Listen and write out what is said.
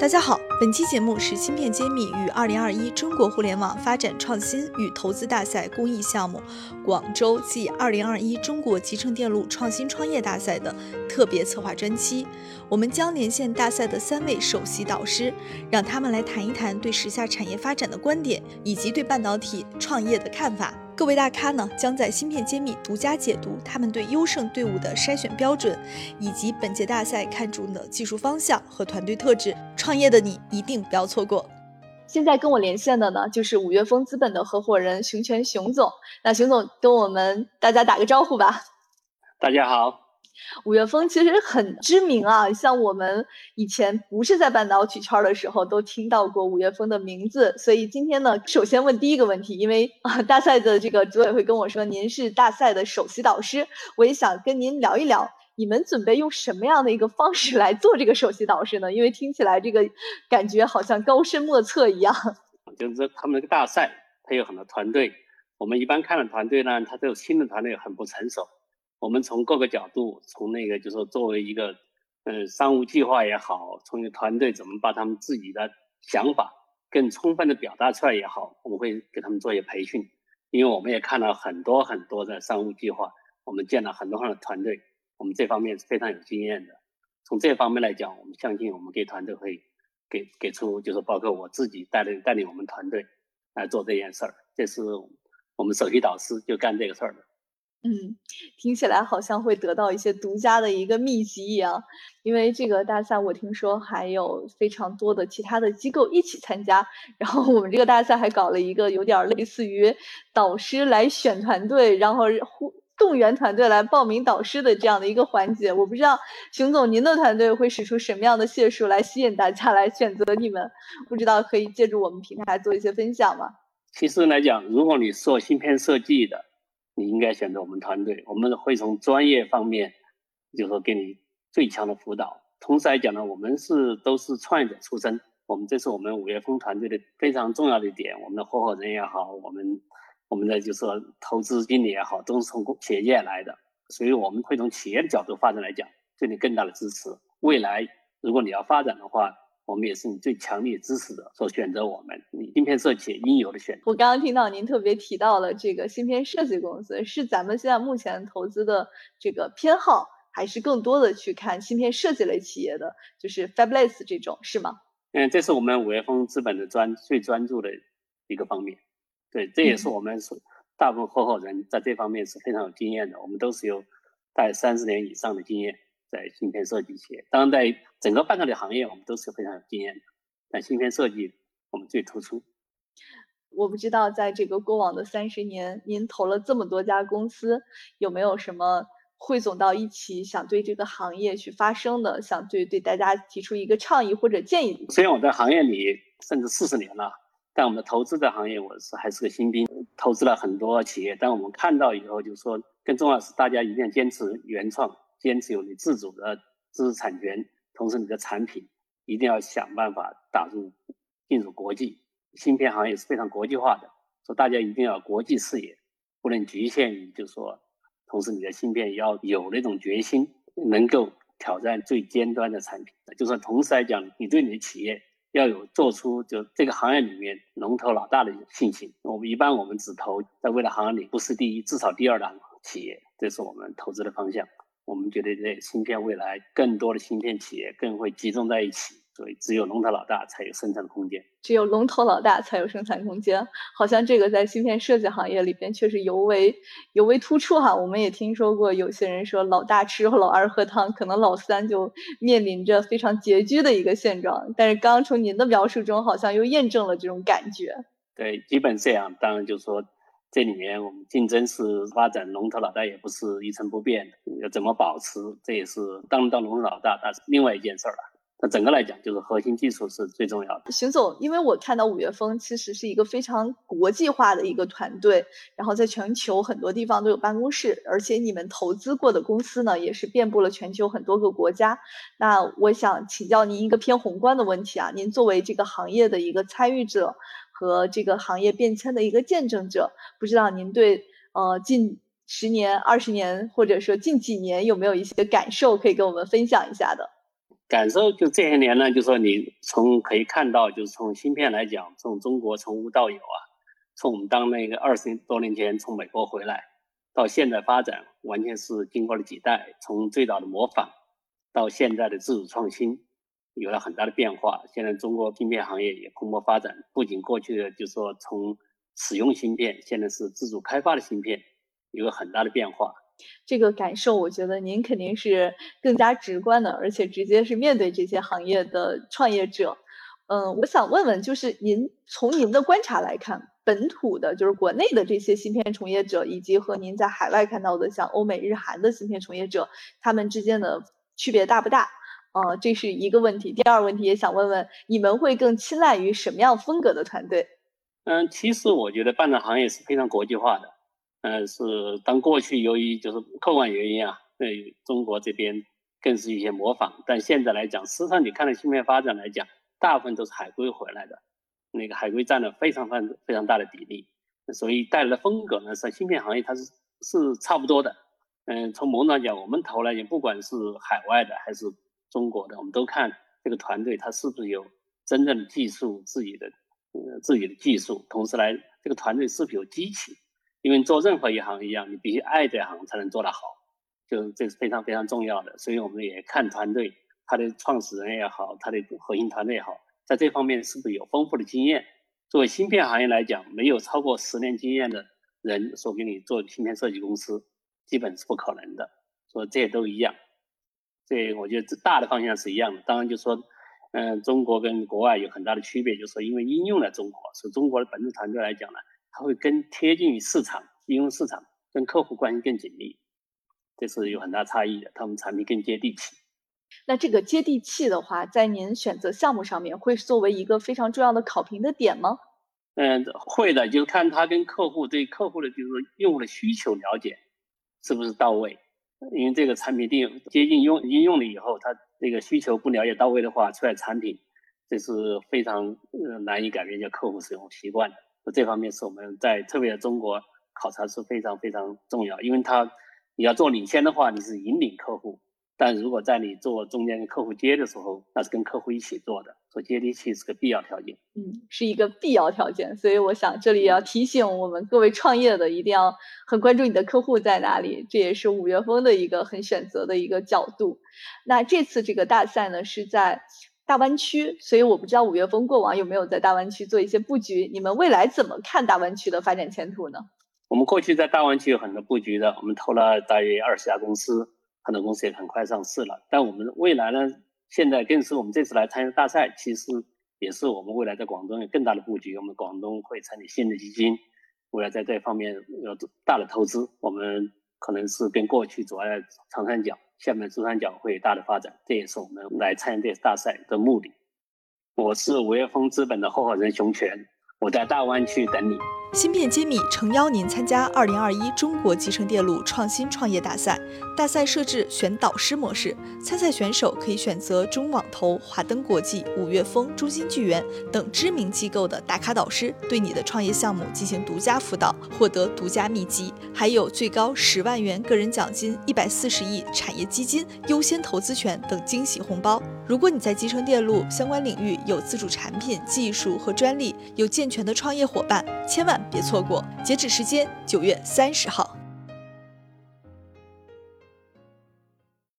大家好，本期节目是芯片揭秘与二零二一中国互联网发展创新与投资大赛公益项目广州暨二零二一中国集成电路创新创业大赛的特别策划专期。我们将连线大赛的三位首席导师，让他们来谈一谈对时下产业发展的观点，以及对半导体创业的看法。各位大咖呢，将在芯片揭秘独家解读他们对优胜队伍的筛选标准，以及本届大赛看重的技术方向和团队特质。创业的你一定不要错过。现在跟我连线的呢，就是五月峰资本的合伙人熊全熊总。那熊总跟我们大家打个招呼吧。大家好。五月风其实很知名啊，像我们以前不是在半导体圈的时候，都听到过五月风的名字。所以今天呢，首先问第一个问题，因为啊，大赛的这个组委会跟我说您是大赛的首席导师，我也想跟您聊一聊，你们准备用什么样的一个方式来做这个首席导师呢？因为听起来这个感觉好像高深莫测一样。就是他们那个大赛，他有很多团队，我们一般看的团队呢，他这个新的团队很不成熟。我们从各个角度，从那个就是说作为一个，嗯，商务计划也好，从一个团队怎么把他们自己的想法更充分的表达出来也好，我们会给他们做一些培训。因为我们也看到很多很多的商务计划，我们见了很多很多团队，我们这方面是非常有经验的。从这方面来讲，我们相信我们给团队会给给出，就是包括我自己带领带领我们团队来做这件事儿。这是我们首席导师就干这个事儿的。嗯，听起来好像会得到一些独家的一个秘籍一样，因为这个大赛我听说还有非常多的其他的机构一起参加，然后我们这个大赛还搞了一个有点类似于导师来选团队，然后呼动员团队来报名导师的这样的一个环节。我不知道熊总您的团队会使出什么样的解数来吸引大家来选择你们，不知道可以借助我们平台做一些分享吗？其实来讲，如果你做芯片设计的。你应该选择我们团队，我们会从专业方面，就是说给你最强的辅导。同时来讲呢，我们是都是创业者出身，我们这是我们五月风团队的非常重要的一点。我们的合伙人也好，我们我们的就是说投资经理也好，都是从企业界来的，所以我们会从企业的角度发展来讲，对你更大的支持。未来如果你要发展的话，我们也是你最强烈支持的，所选择我们，你芯片设计应有的选择。我刚刚听到您特别提到了这个芯片设计公司，是咱们现在目前投资的这个偏好，还是更多的去看芯片设计类企业的，就是 Fabless 这种，是吗？嗯，这是我们五月峰资本的专最专注的一个方面。对，这也是我们是大部分合伙人在这方面是非常有经验的，我们都是有大概三十年以上的经验。在芯片设计企业，当然在整个半导体行业，我们都是非常有经验的。但芯片设计我们最突出。我不知道在这个过往的三十年，您投了这么多家公司，有没有什么汇总到一起，想对这个行业去发声的，想对对大家提出一个倡议或者建议？虽然我在行业里甚至四十年了，但我们的投资的行业，我是还是个新兵，投资了很多企业。但我们看到以后，就是说，更重要是大家一定要坚持原创。坚持有你自主的知识产权，同时你的产品一定要想办法打入进入国际。芯片行业是非常国际化的，说大家一定要国际视野，不能局限于就说，同时你的芯片要有那种决心，能够挑战最尖端的产品。就说同时来讲，你对你的企业要有做出就这个行业里面龙头老大的信心。我们一般我们只投在未来行业里不是第一，至少第二的企业，这是我们投资的方向。我们觉得这芯片未来更多的芯片企业更会集中在一起，所以只有龙头老大才有生产空间。只有龙头老大才有生产空间，好像这个在芯片设计行业里边确实尤为尤为突出哈。我们也听说过有些人说老大吃老二喝汤，可能老三就面临着非常拮据的一个现状。但是刚刚从您的描述中，好像又验证了这种感觉。对，基本这样。当然就是说。这里面我们竞争是发展龙头老大，也不是一成不变的。要怎么保持，这也是当当龙头老大，那是另外一件事儿了。那整个来讲，就是核心技术是最重要的。邢总，因为我看到五月风其实是一个非常国际化的一个团队，然后在全球很多地方都有办公室，而且你们投资过的公司呢，也是遍布了全球很多个国家。那我想请教您一个偏宏观的问题啊，您作为这个行业的一个参与者。和这个行业变迁的一个见证者，不知道您对呃近十年、二十年，或者说近几年有没有一些感受可以跟我们分享一下的？感受就这些年呢，就说你从可以看到，就是从芯片来讲，从中国从无到有啊，从我们当那个二十多年前从美国回来，到现在发展，完全是经过了几代，从最早的模仿，到现在的自主创新，有了很大的变化。现在中国芯片行业也蓬勃发展，不仅过去的就是说从使用芯片，现在是自主开发的芯片，有个很大的变化。这个感受，我觉得您肯定是更加直观的，而且直接是面对这些行业的创业者。嗯，我想问问，就是您从您的观察来看，本土的，就是国内的这些芯片从业者，以及和您在海外看到的像欧美日韩的芯片从业者，他们之间的区别大不大？呃，这是一个问题。第二个问题也想问问，你们会更青睐于什么样风格的团队？嗯，其实我觉得半导体行业是非常国际化的。嗯，是当过去由于就是客观原因啊，对中国这边更是一些模仿，但现在来讲，实际上你看到芯片发展来讲，大部分都是海归回来的，那个海归占了非常非常非常大的比例，所以带来的风格呢，是芯片行业它是是差不多的。嗯，从某种上讲，我们投来讲，不管是海外的还是中国的，我们都看这个团队它是不是有真正的技术自己的呃自己的技术，同时来这个团队是否有激情。因为做任何一行一样，你必须爱这行才能做得好，就这是非常非常重要的。所以我们也看团队，他的创始人也好，他的核心团队也好，在这方面是不是有丰富的经验？作为芯片行业来讲，没有超过十年经验的人说给你做芯片设计公司，基本是不可能的。所以这些都一样，这我觉得这大的方向是一样的。当然就说，嗯，中国跟国外有很大的区别，就是说因为应用了中国，所以中国的本土团队来讲呢。它会更贴近于市场，应用市场，跟客户关系更紧密，这是有很大差异的。他们产品更接地气。那这个接地气的话，在您选择项目上面，会作为一个非常重要的考评的点吗？嗯，会的，就是看他跟客户对客户的，就是用户的需求了解是不是到位。因为这个产品定接近用应用了以后，他这个需求不了解到位的话，出来产品这是非常呃难以改变叫客户使用习惯的。这方面是我们在特别中国考察是非常非常重要，因为他你要做领先的话，你是引领客户；但如果在你做中间跟客户接的时候，那是跟客户一起做的，所以接地气是个必要条件。嗯，是一个必要条件。所以我想这里要提醒我们各位创业的，一定要很关注你的客户在哪里，这也是五月风的一个很选择的一个角度。那这次这个大赛呢，是在。大湾区，所以我不知道五月风过往有没有在大湾区做一些布局。你们未来怎么看大湾区的发展前途呢？我们过去在大湾区有很多布局的，我们投了大约二十家公司，很多公司也很快上市了。但我们未来呢，现在更是我们这次来参加大赛，其实也是我们未来在广东有更大的布局。我们广东会成立新的基金，未来在这方面有大的投资。我们可能是跟过去主要在长三角。下面珠三角会有大的发展，这也是我们来参加这次大赛的目的。我是五月峰资本的合伙人熊权，我在大湾区等你。芯片揭秘诚邀您参加二零二一中国集成电路创新创业大赛。大赛设置选导师模式，参赛选手可以选择中网投、华登国际、五月风、中芯巨源等知名机构的打卡导师，对你的创业项目进行独家辅导，获得独家秘籍，还有最高十万元个人奖金、一百四十亿产业基金优先投资权等惊喜红包。如果你在集成电路相关领域有自主产品、技术和专利，有健全的创业伙伴，千万别错过！截止时间九月三十号。